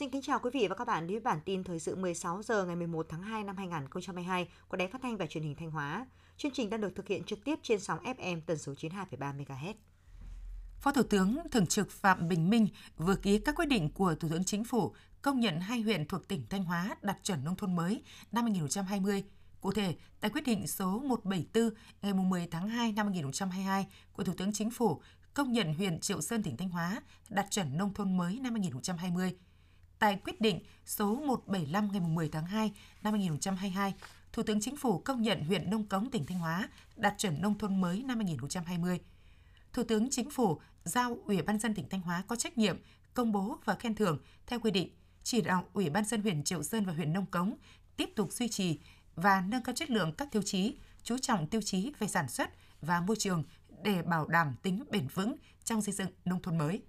Xin kính chào quý vị và các bạn đến với bản tin thời sự 16 giờ ngày 11 tháng 2 năm 2022 của Đài Phát thanh và Truyền hình Thanh Hóa. Chương trình đang được thực hiện trực tiếp trên sóng FM tần số 92,3 MHz. Phó Thủ tướng Thường trực Phạm Bình Minh vừa ký các quyết định của Thủ tướng Chính phủ công nhận hai huyện thuộc tỉnh Thanh Hóa đạt chuẩn nông thôn mới năm 2020. Cụ thể, tại quyết định số 174 ngày 10 tháng 2 năm 2022 của Thủ tướng Chính phủ công nhận huyện Triệu Sơn tỉnh Thanh Hóa đạt chuẩn nông thôn mới năm 2020. Tại quyết định số 175 ngày 10 tháng 2 năm 2022, Thủ tướng Chính phủ công nhận huyện Nông Cống tỉnh Thanh Hóa đạt chuẩn nông thôn mới năm 2020. Thủ tướng Chính phủ giao Ủy ban dân tỉnh Thanh Hóa có trách nhiệm công bố và khen thưởng theo quy định, chỉ đạo Ủy ban dân huyện Triệu Sơn và huyện Nông Cống tiếp tục duy trì và nâng cao chất lượng các tiêu chí, chú trọng tiêu chí về sản xuất và môi trường để bảo đảm tính bền vững trong xây dựng nông thôn mới.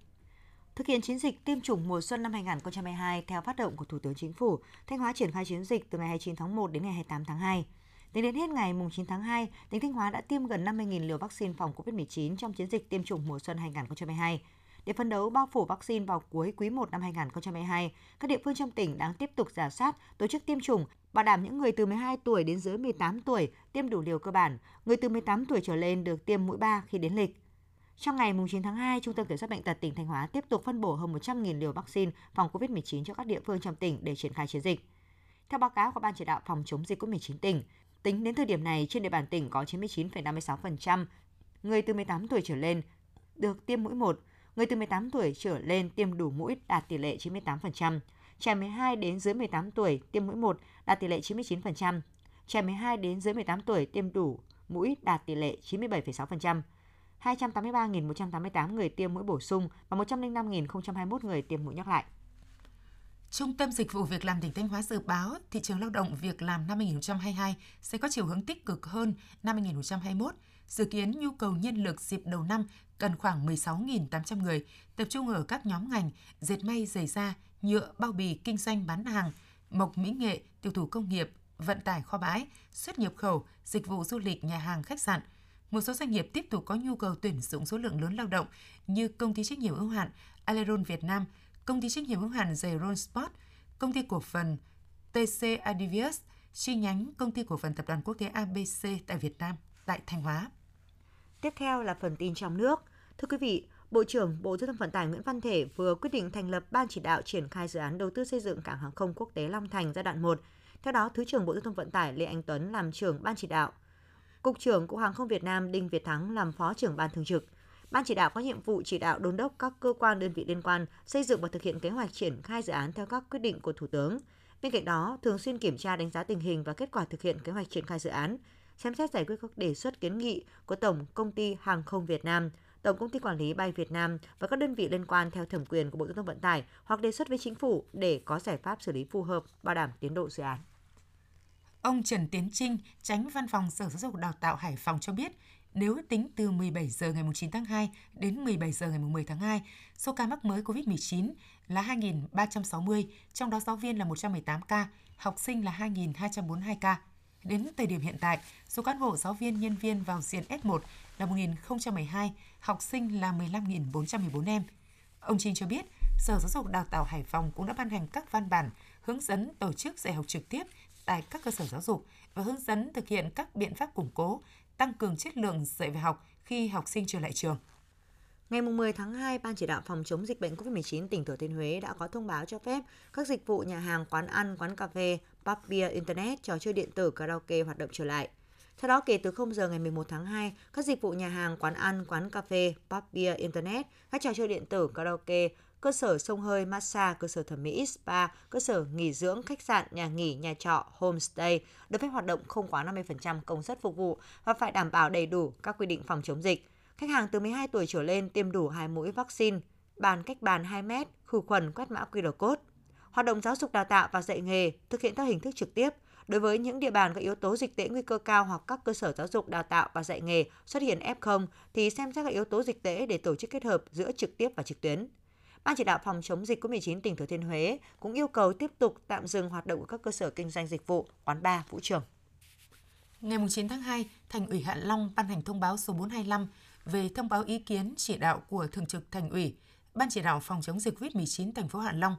Thực hiện chiến dịch tiêm chủng mùa xuân năm 2022 theo phát động của Thủ tướng Chính phủ, Thanh Hóa triển khai chiến dịch từ ngày 29 tháng 1 đến ngày 28 tháng 2. Tính đến hết ngày 9 tháng 2, tỉnh Thanh Hóa đã tiêm gần 50.000 liều vaccine phòng COVID-19 trong chiến dịch tiêm chủng mùa xuân 2022. Để phấn đấu bao phủ vaccine vào cuối quý 1 năm 2022, các địa phương trong tỉnh đang tiếp tục giả soát, tổ chức tiêm chủng, bảo đảm những người từ 12 tuổi đến dưới 18 tuổi tiêm đủ liều cơ bản, người từ 18 tuổi trở lên được tiêm mũi 3 khi đến lịch. Trong ngày 9 tháng 2, Trung tâm Kiểm soát Bệnh tật tỉnh Thanh Hóa tiếp tục phân bổ hơn 100.000 liều vaccine phòng COVID-19 cho các địa phương trong tỉnh để triển khai chiến dịch. Theo báo cáo của Ban chỉ đạo phòng chống dịch COVID-19 tỉnh, tính đến thời điểm này trên địa bàn tỉnh có 99,56% người từ 18 tuổi trở lên được tiêm mũi 1, người từ 18 tuổi trở lên tiêm đủ mũi đạt tỷ lệ 98%, trẻ 12 đến dưới 18 tuổi tiêm mũi 1 đạt tỷ lệ 99%, trẻ 12 đến dưới 18 tuổi tiêm đủ mũi đạt tỷ lệ 97,6%. 283.188 người tiêm mũi bổ sung và 105.021 người tiêm mũi nhắc lại. Trung tâm Dịch vụ Việc làm tỉnh Thanh Hóa dự báo thị trường lao động việc làm năm 2022 sẽ có chiều hướng tích cực hơn năm 2021. Dự kiến nhu cầu nhân lực dịp đầu năm cần khoảng 16.800 người, tập trung ở các nhóm ngành dệt may, giày da, nhựa, bao bì, kinh doanh bán hàng, mộc mỹ nghệ, tiêu thụ công nghiệp, vận tải kho bãi, xuất nhập khẩu, dịch vụ du lịch, nhà hàng, khách sạn – một số doanh nghiệp tiếp tục có nhu cầu tuyển dụng số lượng lớn lao động như công ty trách nhiệm hữu hạn Aleron Việt Nam, công ty trách nhiệm hữu hạn Zeron Sport, công ty cổ phần TC Adivius, chi nhánh công ty cổ phần tập đoàn quốc tế ABC tại Việt Nam, tại Thanh Hóa. Tiếp theo là phần tin trong nước. Thưa quý vị, Bộ trưởng Bộ Giao thông Vận tải Nguyễn Văn Thể vừa quyết định thành lập Ban chỉ đạo triển khai dự án đầu tư xây dựng cảng hàng không quốc tế Long Thành giai đoạn 1. Theo đó, Thứ trưởng Bộ Giao thông Vận tải Lê Anh Tuấn làm trưởng Ban chỉ đạo. Cục trưởng Cục Hàng không Việt Nam Đinh Việt Thắng làm Phó trưởng Ban Thường trực. Ban chỉ đạo có nhiệm vụ chỉ đạo đôn đốc các cơ quan đơn vị liên quan xây dựng và thực hiện kế hoạch triển khai dự án theo các quyết định của Thủ tướng. Bên cạnh đó, thường xuyên kiểm tra đánh giá tình hình và kết quả thực hiện kế hoạch triển khai dự án, xem xét giải quyết các đề xuất kiến nghị của Tổng Công ty Hàng không Việt Nam, Tổng Công ty Quản lý Bay Việt Nam và các đơn vị liên quan theo thẩm quyền của Bộ Giao thông Vận tải hoặc đề xuất với chính phủ để có giải pháp xử lý phù hợp, bảo đảm tiến độ dự án. Ông Trần Tiến Trinh, tránh văn phòng Sở Giáo dục Đào tạo Hải Phòng cho biết, nếu tính từ 17 giờ ngày 9 tháng 2 đến 17 giờ ngày 10 tháng 2, số ca mắc mới COVID-19 là 2.360, trong đó giáo viên là 118 ca, học sinh là 2.242 ca. Đến thời điểm hiện tại, số cán bộ giáo viên nhân viên vào diện F1 là 1.012, học sinh là 15.414 em. Ông Trinh cho biết, Sở Giáo dục Đào tạo Hải Phòng cũng đã ban hành các văn bản hướng dẫn tổ chức dạy học trực tiếp tại các cơ sở giáo dục và hướng dẫn thực hiện các biện pháp củng cố, tăng cường chất lượng dạy và học khi học sinh trở lại trường. Ngày 10 tháng 2, Ban chỉ đạo phòng chống dịch bệnh COVID-19 tỉnh Thừa Thiên Huế đã có thông báo cho phép các dịch vụ nhà hàng, quán ăn, quán cà phê, pub beer, internet, trò chơi điện tử, karaoke hoạt động trở lại. Theo đó, kể từ 0 giờ ngày 11 tháng 2, các dịch vụ nhà hàng, quán ăn, quán cà phê, pub beer, internet, các trò chơi điện tử, karaoke, cơ sở sông hơi, massage, cơ sở thẩm mỹ, spa, cơ sở nghỉ dưỡng, khách sạn, nhà nghỉ, nhà trọ, homestay được phép hoạt động không quá 50% công suất phục vụ và phải đảm bảo đầy đủ các quy định phòng chống dịch. Khách hàng từ 12 tuổi trở lên tiêm đủ hai mũi vaccine, bàn cách bàn 2 mét, khử khuẩn quét mã QR code. Hoạt động giáo dục đào tạo và dạy nghề thực hiện theo hình thức trực tiếp. Đối với những địa bàn có yếu tố dịch tễ nguy cơ cao hoặc các cơ sở giáo dục đào tạo và dạy nghề xuất hiện F0 thì xem xét các yếu tố dịch tễ để tổ chức kết hợp giữa trực tiếp và trực tuyến. Ban chỉ đạo phòng chống dịch COVID-19 tỉnh Thừa Thiên Huế cũng yêu cầu tiếp tục tạm dừng hoạt động của các cơ sở kinh doanh dịch vụ, quán bar, vũ trường. Ngày 9 tháng 2, Thành ủy Hạ Long ban hành thông báo số 425 về thông báo ý kiến chỉ đạo của Thường trực Thành ủy, Ban chỉ đạo phòng chống dịch COVID-19 thành phố Hạ Long.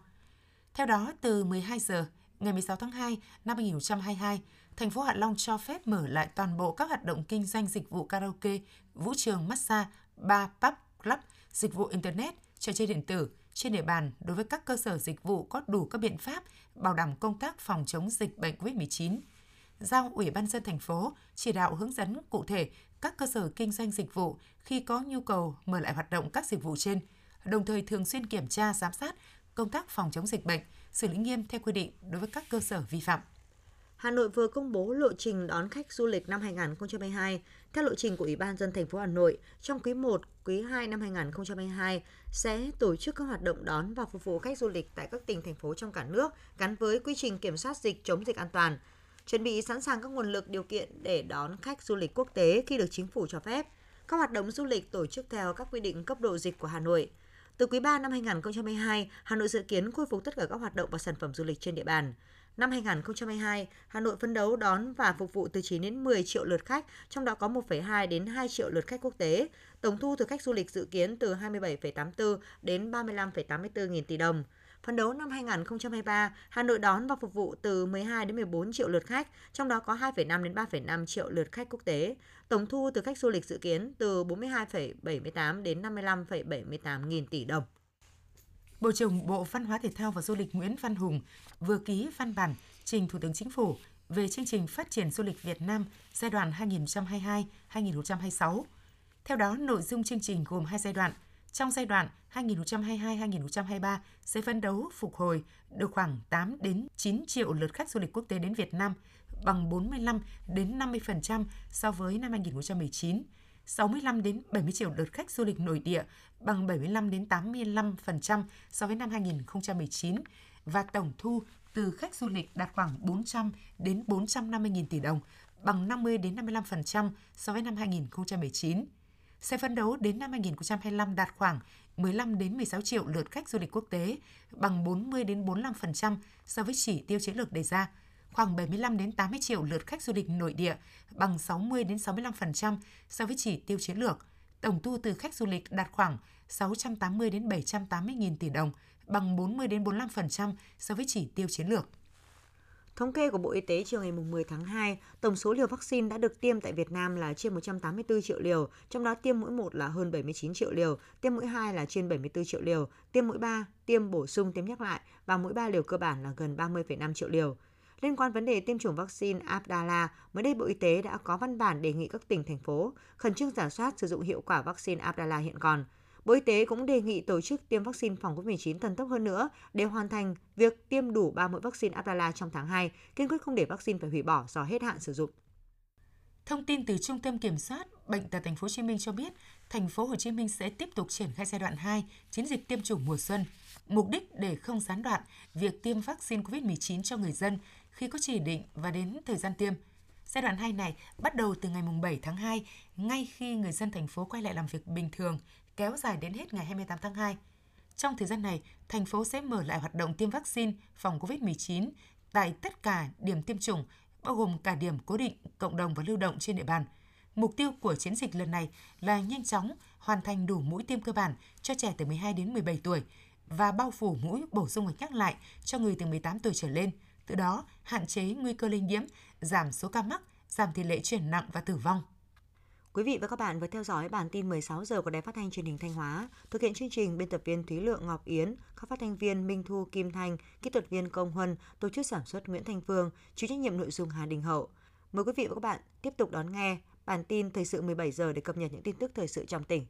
Theo đó, từ 12 giờ ngày 16 tháng 2 năm 2022, thành phố Hạ Long cho phép mở lại toàn bộ các hoạt động kinh doanh dịch vụ karaoke, vũ trường, massage, bar, pub, club, dịch vụ internet, trò chơi điện tử trên địa bàn đối với các cơ sở dịch vụ có đủ các biện pháp bảo đảm công tác phòng chống dịch bệnh COVID-19. Giao Ủy ban dân thành phố chỉ đạo hướng dẫn cụ thể các cơ sở kinh doanh dịch vụ khi có nhu cầu mở lại hoạt động các dịch vụ trên, đồng thời thường xuyên kiểm tra giám sát công tác phòng chống dịch bệnh, xử lý nghiêm theo quy định đối với các cơ sở vi phạm. Hà Nội vừa công bố lộ trình đón khách du lịch năm 2022. Theo lộ trình của Ủy ban dân thành phố Hà Nội, trong quý 1, quý 2 năm 2022 sẽ tổ chức các hoạt động đón và phục vụ khách du lịch tại các tỉnh thành phố trong cả nước gắn với quy trình kiểm soát dịch chống dịch an toàn, chuẩn bị sẵn sàng các nguồn lực điều kiện để đón khách du lịch quốc tế khi được chính phủ cho phép. Các hoạt động du lịch tổ chức theo các quy định cấp độ dịch của Hà Nội. Từ quý 3 năm 2022, Hà Nội dự kiến khôi phục tất cả các hoạt động và sản phẩm du lịch trên địa bàn. Năm 2022, Hà Nội phấn đấu đón và phục vụ từ 9 đến 10 triệu lượt khách, trong đó có 1,2 đến 2 triệu lượt khách quốc tế. Tổng thu từ khách du lịch dự kiến từ 27,84 đến 35,84 nghìn tỷ đồng. Phấn đấu năm 2023, Hà Nội đón và phục vụ từ 12 đến 14 triệu lượt khách, trong đó có 2,5 đến 3,5 triệu lượt khách quốc tế. Tổng thu từ khách du lịch dự kiến từ 42,78 đến 55,78 nghìn tỷ đồng. Bộ trưởng Bộ Văn hóa Thể thao và Du lịch Nguyễn Văn Hùng vừa ký văn bản trình Thủ tướng Chính phủ về chương trình phát triển du lịch Việt Nam giai đoạn 2022-2026. Theo đó, nội dung chương trình gồm hai giai đoạn. Trong giai đoạn 2022-2023 sẽ phấn đấu phục hồi được khoảng 8 đến 9 triệu lượt khách du lịch quốc tế đến Việt Nam, bằng 45 đến 50% so với năm 2019 65 đến 70 triệu lượt khách du lịch nội địa, bằng 75 đến 85% so với năm 2019 và tổng thu từ khách du lịch đạt khoảng 400 đến 450 nghìn tỷ đồng, bằng 50 đến 55% so với năm 2019. Sẽ phấn đấu đến năm 2025 đạt khoảng 15 đến 16 triệu lượt khách du lịch quốc tế, bằng 40 đến 45% so với chỉ tiêu chiến lược đề ra khoảng 75 đến 80 triệu lượt khách du lịch nội địa, bằng 60 đến 65% so với chỉ tiêu chiến lược. Tổng thu từ khách du lịch đạt khoảng 680 đến 780 nghìn tỷ đồng, bằng 40 đến 45% so với chỉ tiêu chiến lược. Thống kê của Bộ Y tế chiều ngày 10 tháng 2, tổng số liều vaccine đã được tiêm tại Việt Nam là trên 184 triệu liều, trong đó tiêm mũi 1 là hơn 79 triệu liều, tiêm mũi 2 là trên 74 triệu liều, tiêm mũi 3, tiêm bổ sung tiêm nhắc lại và mũi 3 liều cơ bản là gần 30,5 triệu liều. Liên quan vấn đề tiêm chủng vaccine Abdala, mới đây Bộ Y tế đã có văn bản đề nghị các tỉnh, thành phố khẩn trương giả soát sử dụng hiệu quả vaccine Abdala hiện còn. Bộ Y tế cũng đề nghị tổ chức tiêm vaccine phòng COVID-19 thần tốc hơn nữa để hoàn thành việc tiêm đủ 3 mũi vaccine Abdala trong tháng 2, kiên quyết không để vaccine phải hủy bỏ do hết hạn sử dụng. Thông tin từ Trung tâm Kiểm soát Bệnh tật Thành phố Hồ Chí Minh cho biết, Thành phố Hồ Chí Minh sẽ tiếp tục triển khai giai đoạn 2 chiến dịch tiêm chủng mùa xuân, mục đích để không gián đoạn việc tiêm vaccine COVID-19 cho người dân khi có chỉ định và đến thời gian tiêm. Giai đoạn 2 này bắt đầu từ ngày 7 tháng 2, ngay khi người dân thành phố quay lại làm việc bình thường, kéo dài đến hết ngày 28 tháng 2. Trong thời gian này, thành phố sẽ mở lại hoạt động tiêm vaccine phòng COVID-19 tại tất cả điểm tiêm chủng, bao gồm cả điểm cố định, cộng đồng và lưu động trên địa bàn. Mục tiêu của chiến dịch lần này là nhanh chóng hoàn thành đủ mũi tiêm cơ bản cho trẻ từ 12 đến 17 tuổi và bao phủ mũi bổ sung hoặc nhắc lại cho người từ 18 tuổi trở lên – từ đó hạn chế nguy cơ lây nhiễm, giảm số ca mắc, giảm tỷ lệ chuyển nặng và tử vong. Quý vị và các bạn vừa theo dõi bản tin 16 giờ của Đài Phát thanh Truyền hình Thanh Hóa. Thực hiện chương trình biên tập viên Thúy Lượng Ngọc Yến, các phát thanh viên Minh Thu Kim Thanh, kỹ thuật viên Công Huân, tổ chức sản xuất Nguyễn Thanh Phương, chịu trách nhiệm nội dung Hà Đình Hậu. Mời quý vị và các bạn tiếp tục đón nghe bản tin thời sự 17 giờ để cập nhật những tin tức thời sự trong tỉnh.